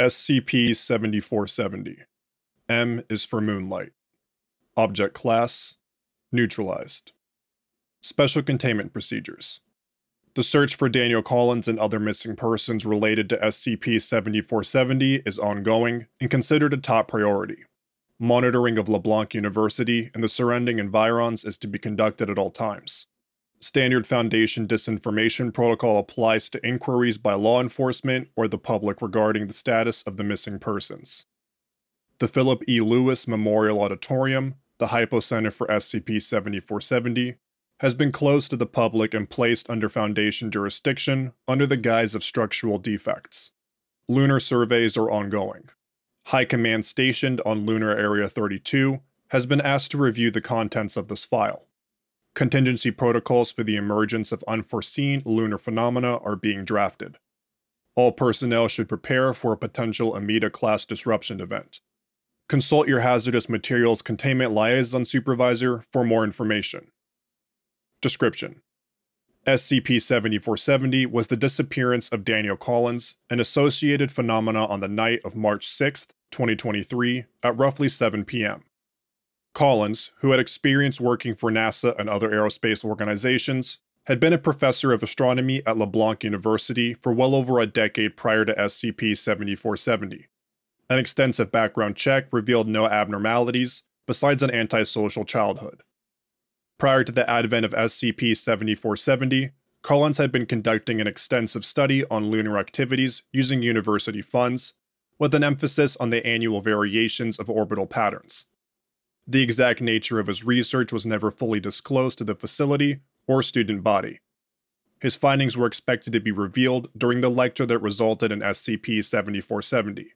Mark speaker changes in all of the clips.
Speaker 1: SCP 7470. M is for Moonlight. Object Class Neutralized. Special Containment Procedures. The search for Daniel Collins and other missing persons related to SCP 7470 is ongoing and considered a top priority. Monitoring of LeBlanc University and the surrounding environs is to be conducted at all times. Standard Foundation disinformation protocol applies to inquiries by law enforcement or the public regarding the status of the missing persons. The Philip E. Lewis Memorial Auditorium, the Hypocenter for SCP 7470, has been closed to the public and placed under Foundation jurisdiction under the guise of structural defects. Lunar surveys are ongoing. High Command stationed on Lunar Area 32 has been asked to review the contents of this file. Contingency protocols for the emergence of unforeseen lunar phenomena are being drafted. All personnel should prepare for a potential Amida class disruption event. Consult your hazardous materials containment liaison supervisor for more information. Description SCP 7470 was the disappearance of Daniel Collins, and associated phenomena on the night of March 6, 2023, at roughly 7 p.m. Collins, who had experience working for NASA and other aerospace organizations, had been a professor of astronomy at LeBlanc University for well over a decade prior to SCP 7470. An extensive background check revealed no abnormalities besides an antisocial childhood. Prior to the advent of SCP 7470, Collins had been conducting an extensive study on lunar activities using university funds, with an emphasis on the annual variations of orbital patterns. The exact nature of his research was never fully disclosed to the facility or student body. His findings were expected to be revealed during the lecture that resulted in SCP 7470.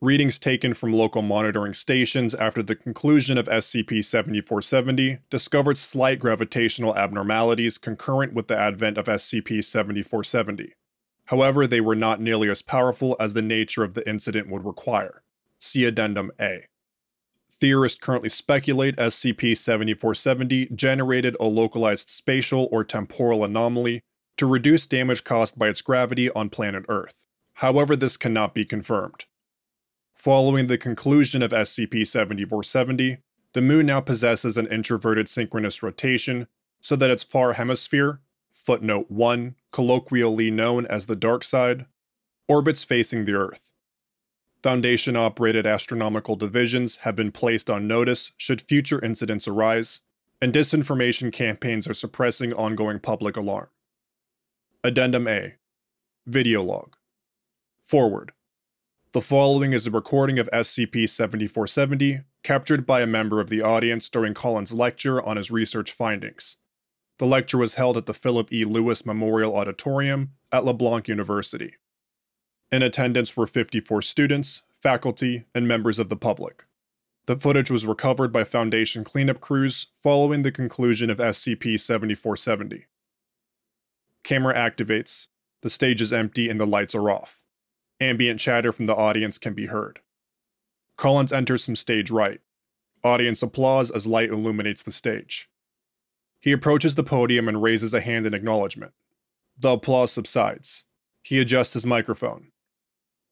Speaker 1: Readings taken from local monitoring stations after the conclusion of SCP 7470 discovered slight gravitational abnormalities concurrent with the advent of SCP 7470. However, they were not nearly as powerful as the nature of the incident would require. See Addendum A. Theorists currently speculate SCP 7470 generated a localized spatial or temporal anomaly to reduce damage caused by its gravity on planet Earth. However, this cannot be confirmed. Following the conclusion of SCP 7470, the Moon now possesses an introverted synchronous rotation so that its far hemisphere, footnote 1, colloquially known as the dark side, orbits facing the Earth. Foundation operated astronomical divisions have been placed on notice should future incidents arise, and disinformation campaigns are suppressing ongoing public alarm. Addendum A Video Log Forward The following is a recording of SCP 7470 captured by a member of the audience during Collins' lecture on his research findings. The lecture was held at the Philip E. Lewis Memorial Auditorium at LeBlanc University. In attendance were 54 students, faculty, and members of the public. The footage was recovered by Foundation cleanup crews following the conclusion of SCP 7470. Camera activates, the stage is empty, and the lights are off. Ambient chatter from the audience can be heard. Collins enters from stage right. Audience applause as light illuminates the stage. He approaches the podium and raises a hand in acknowledgement. The applause subsides. He adjusts his microphone.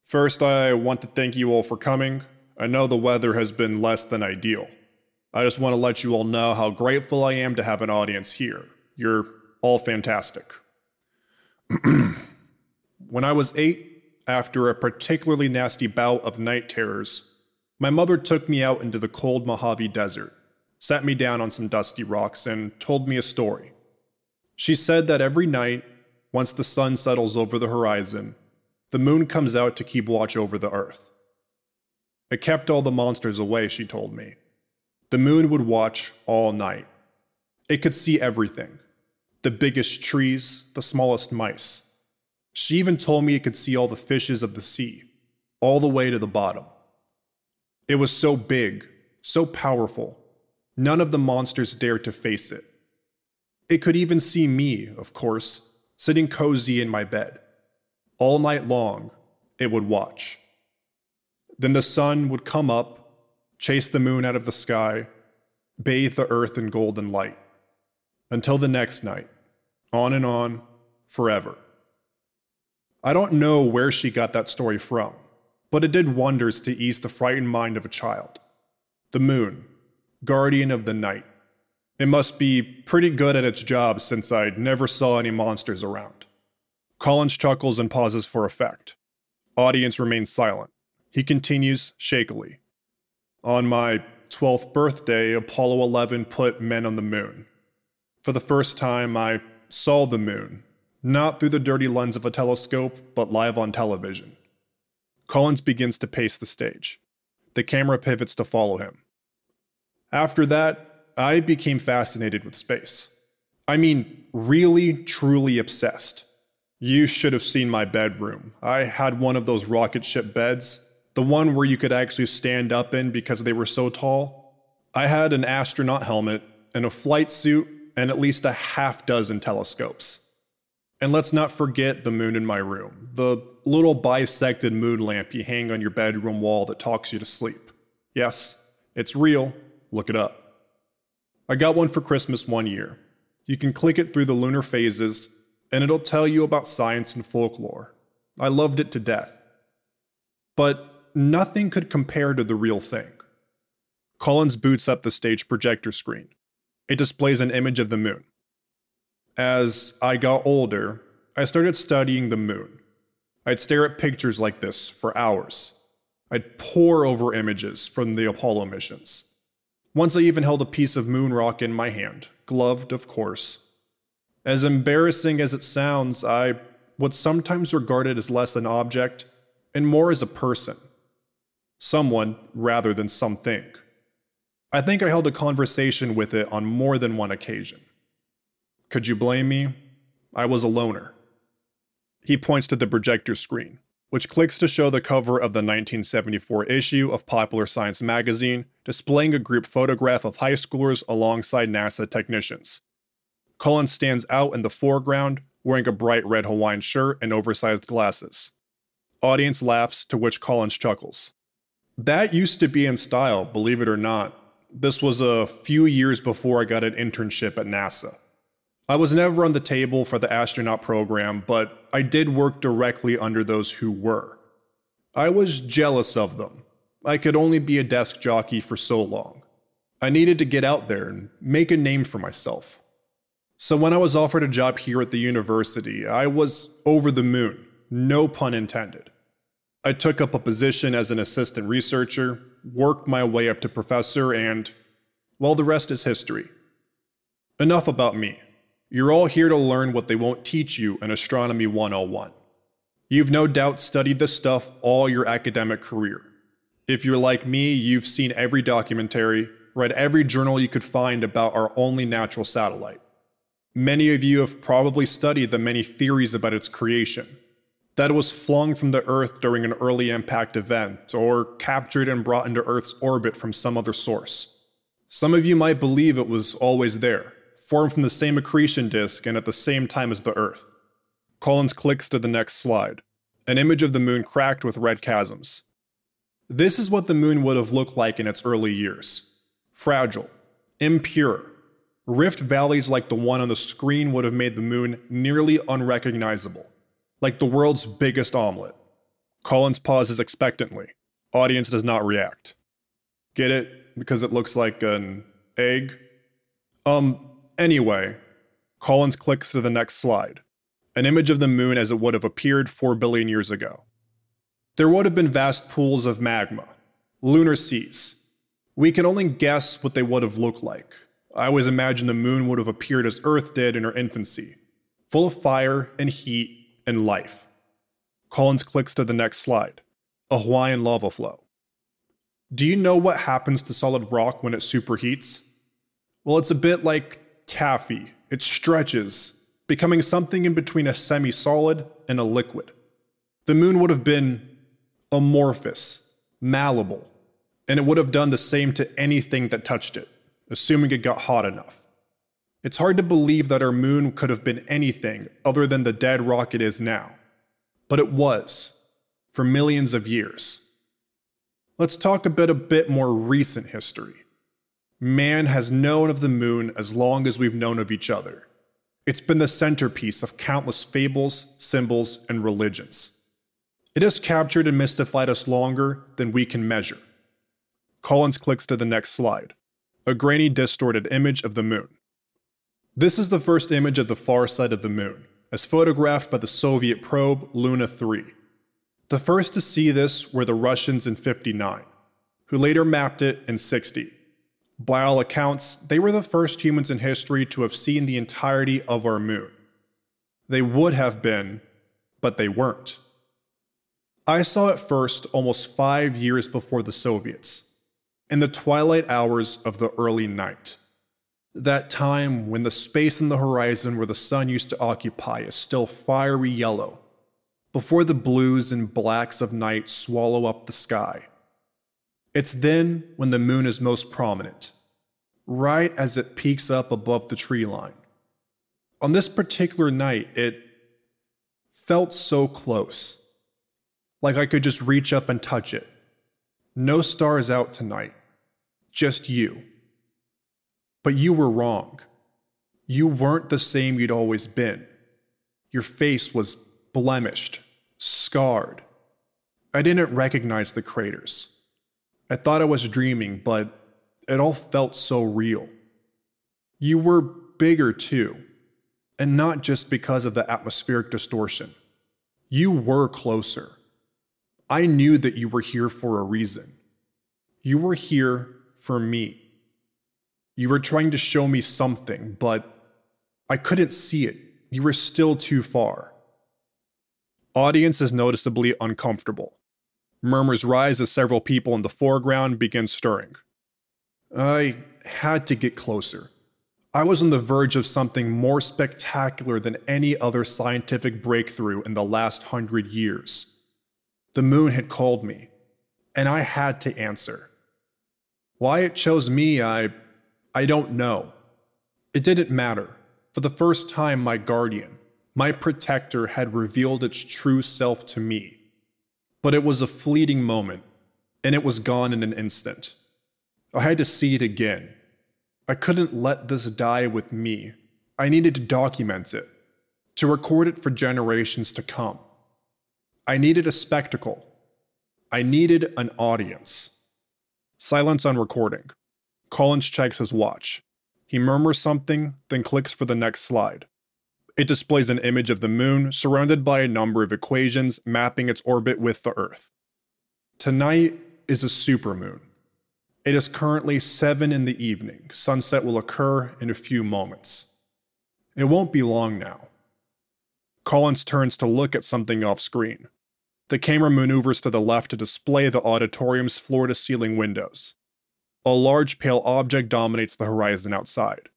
Speaker 1: First, I want to thank you all for coming. I know the weather has been less than ideal. I just want to let you all know how grateful I am to have an audience here. You're all fantastic. when I was eight, after a particularly nasty bout of night terrors, my mother took me out into the cold Mojave Desert, sat me down on some dusty rocks, and told me a story. She said that every night, once the sun settles over the horizon, the moon comes out to keep watch over the earth. It kept all the monsters away, she told me. The moon would watch all night. It could see everything the biggest trees, the smallest mice. She even told me it could see all the fishes of the sea, all the way to the bottom. It was so big, so powerful, none of the monsters dared to face it. It could even see me, of course, sitting cozy in my bed. All night long, it would watch. Then the sun would come up, chase the moon out of the sky, bathe the earth in golden light. Until the next night, on and on, forever. I don't know where she got that story from. but it did wonders to ease the frightened mind of a child. The moon, guardian of the night. It must be pretty good at its job since I never saw any monsters around. Collins chuckles and pauses for effect. Audience remains silent. He continues shakily. On my 12th birthday, Apollo 11 put men on the moon. For the first time, I saw the moon, not through the dirty lens of a telescope, but live on television. Collins begins to pace the stage. The camera pivots to follow him. After that, I became fascinated with space. I mean, really, truly obsessed. You should have seen my bedroom. I had one of those rocket ship beds, the one where you could actually stand up in because they were so tall. I had an astronaut helmet and a flight suit and at least a half dozen telescopes. And let's not forget the moon in my room, the little bisected moon lamp you hang on your bedroom wall that talks you to sleep. Yes, it's real. Look it up. I got one for Christmas one year. You can click it through the lunar phases, and it'll tell you about science and folklore. I loved it to death. But nothing could compare to the real thing. Collins boots up the stage projector screen. It displays an image of the moon. As I got older, I started studying the moon. I'd stare at pictures like this for hours. I'd pore over images from the Apollo missions. Once I even held a piece of moon rock in my hand, gloved, of course. As embarrassing as it sounds, I would sometimes regard it as less an object and more as a person. Someone rather than something. I think I held a conversation with it on more than one occasion. Could you blame me? I was a loner. He points to the projector screen, which clicks to show the cover of the 1974 issue of Popular Science magazine, displaying a group photograph of high schoolers alongside NASA technicians. Collins stands out in the foreground, wearing a bright red Hawaiian shirt and oversized glasses. Audience laughs, to which Collins chuckles. That used to be in style, believe it or not. This was a few years before I got an internship at NASA. I was never on the table for the astronaut program, but I did work directly under those who were. I was jealous of them. I could only be a desk jockey for so long. I needed to get out there and make a name for myself. So when I was offered a job here at the university, I was over the moon, no pun intended. I took up a position as an assistant researcher, worked my way up to professor, and, well, the rest is history. Enough about me. You're all here to learn what they won't teach you in Astronomy 101. You've no doubt studied this stuff all your academic career. If you're like me, you've seen every documentary, read every journal you could find about our only natural satellite. Many of you have probably studied the many theories about its creation. That it was flung from the Earth during an early impact event, or captured and brought into Earth's orbit from some other source. Some of you might believe it was always there, formed from the same accretion disk and at the same time as the Earth. Collins clicks to the next slide an image of the moon cracked with red chasms. This is what the moon would have looked like in its early years fragile, impure. Rift valleys like the one on the screen would have made the moon nearly unrecognizable, like the world's biggest omelet. Collins pauses expectantly. Audience does not react. Get it? Because it looks like an egg? Um, Anyway, Collins clicks to the next slide an image of the moon as it would have appeared 4 billion years ago. There would have been vast pools of magma, lunar seas. We can only guess what they would have looked like. I always imagined the moon would have appeared as Earth did in her infancy, full of fire and heat and life. Collins clicks to the next slide a Hawaiian lava flow. Do you know what happens to solid rock when it superheats? Well, it's a bit like taffy. It stretches, becoming something in between a semi solid and a liquid. The moon would have been amorphous, malleable, and it would have done the same to anything that touched it, assuming it got hot enough. It's hard to believe that our moon could have been anything other than the dead rock it is now. But it was, for millions of years. Let's talk about a bit more recent history. Man has known of the moon as long as we've known of each other. It's been the centerpiece of countless fables, symbols, and religions. It has captured and mystified us longer than we can measure. Collins clicks to the next slide a grainy, distorted image of the moon. This is the first image of the far side of the moon, as photographed by the Soviet probe Luna 3. The first to see this were the Russians in 59, who later mapped it in 60. By all accounts, they were the first humans in history to have seen the entirety of our moon. They would have been, but they weren't. I saw it first almost five years before the Soviets in the twilight hours of the early night. That time when the space in the horizon where the sun used to occupy is still fiery yellow, before the blues and blacks of night swallow up the sky. It's then when the moon is most prominent, right as it peeks up above the tree line. On this particular night, it felt so close, like I could just reach up and touch it. No stars out tonight just you. But you were wrong. You weren't the same you'd always been. Your face was blemished, scarred. I didn't recognize the craters. I thought I was dreaming, but it all felt so real. You were bigger too, and not just because of the atmospheric distortion. You were closer. I knew that you were here for a reason. You were here for me. You were trying to show me something, but I couldn't see it. You were still too far. Audience is noticeably uncomfortable. Murmurs rise as several people in the foreground begin stirring. I had to get closer. I was on the verge of something more spectacular than any other scientific breakthrough in the last hundred years. The moon had called me, and I had to answer. Why it chose me, I I don't know. It didn't matter. For the first time my guardian, my protector had revealed its true self to me. But it was a fleeting moment, and it was gone in an instant. I had to see it again. I couldn't let this die with me. I needed to document it, to record it for generations to come. I needed a spectacle. I needed an audience. Silence on recording. Collins checks his watch. He murmurs something, then clicks for the next slide. It displays an image of the moon surrounded by a number of equations mapping its orbit with the Earth. Tonight is a supermoon. It is currently 7 in the evening. Sunset will occur in a few moments. It won't be long now. Collins turns to look at something off screen. The camera maneuvers to the left to display the auditorium's floor to ceiling windows. A large pale object dominates the horizon outside.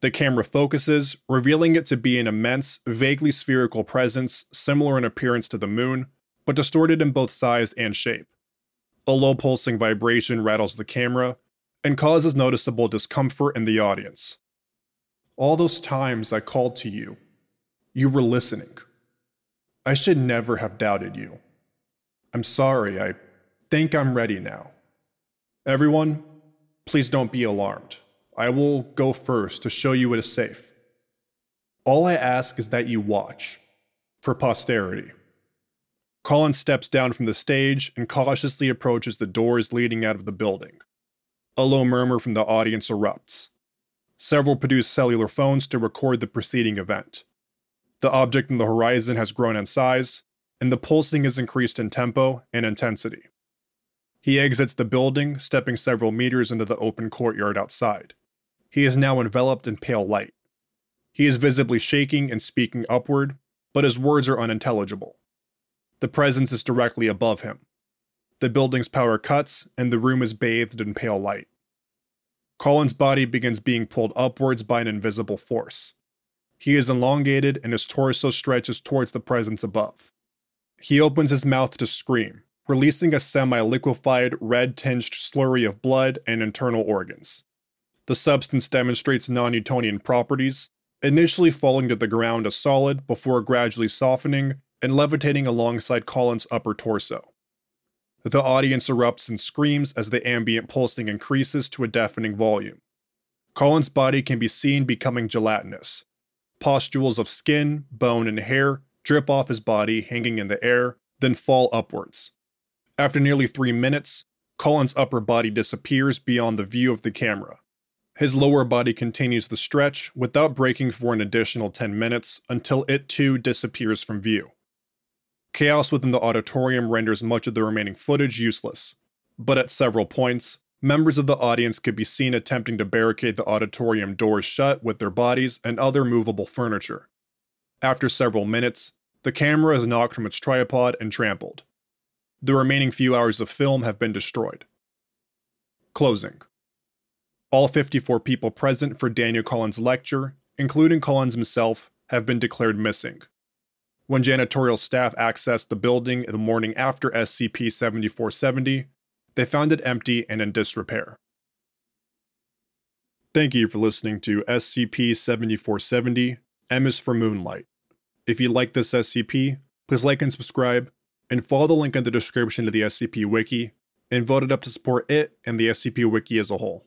Speaker 1: The camera focuses, revealing it to be an immense, vaguely spherical presence similar in appearance to the moon, but distorted in both size and shape. A low pulsing vibration rattles the camera and causes noticeable discomfort in the audience. All those times I called to you, you were listening. I should never have doubted you. I'm sorry, I think I'm ready now. Everyone, please don't be alarmed. I will go first to show you it is safe. All I ask is that you watch, for posterity. Collins steps down from the stage and cautiously approaches the doors leading out of the building. A low murmur from the audience erupts. Several produce cellular phones to record the preceding event. The object in the horizon has grown in size, and the pulsing is increased in tempo and intensity. He exits the building, stepping several meters into the open courtyard outside. He is now enveloped in pale light. He is visibly shaking and speaking upward, but his words are unintelligible. The presence is directly above him. The building's power cuts, and the room is bathed in pale light. Collins' body begins being pulled upwards by an invisible force. He is elongated and his torso stretches towards the presence above. He opens his mouth to scream, releasing a semi liquefied, red tinged slurry of blood and internal organs. The substance demonstrates non Newtonian properties, initially falling to the ground as solid before gradually softening and levitating alongside Collins' upper torso. The audience erupts in screams as the ambient pulsing increases to a deafening volume. Collins' body can be seen becoming gelatinous, Pustules of skin, bone, and hair drip off his body, hanging in the air, then fall upwards. After nearly three minutes, Collins' upper body disappears beyond the view of the camera. His lower body continues the stretch without breaking for an additional 10 minutes until it too disappears from view. Chaos within the auditorium renders much of the remaining footage useless, but at several points, members of the audience could be seen attempting to barricade the auditorium doors shut with their bodies and other movable furniture. After several minutes, the camera is knocked from its tripod and trampled. The remaining few hours of film have been destroyed. Closing. All 54 people present for Daniel Collins' lecture, including Collins himself, have been declared missing. When janitorial staff accessed the building the morning after SCP 7470, they found it empty and in disrepair. Thank you for listening to SCP 7470 M is for Moonlight. If you like this SCP, please like and subscribe, and follow the link in the description to the SCP Wiki, and vote it up to support it and the SCP Wiki as a whole.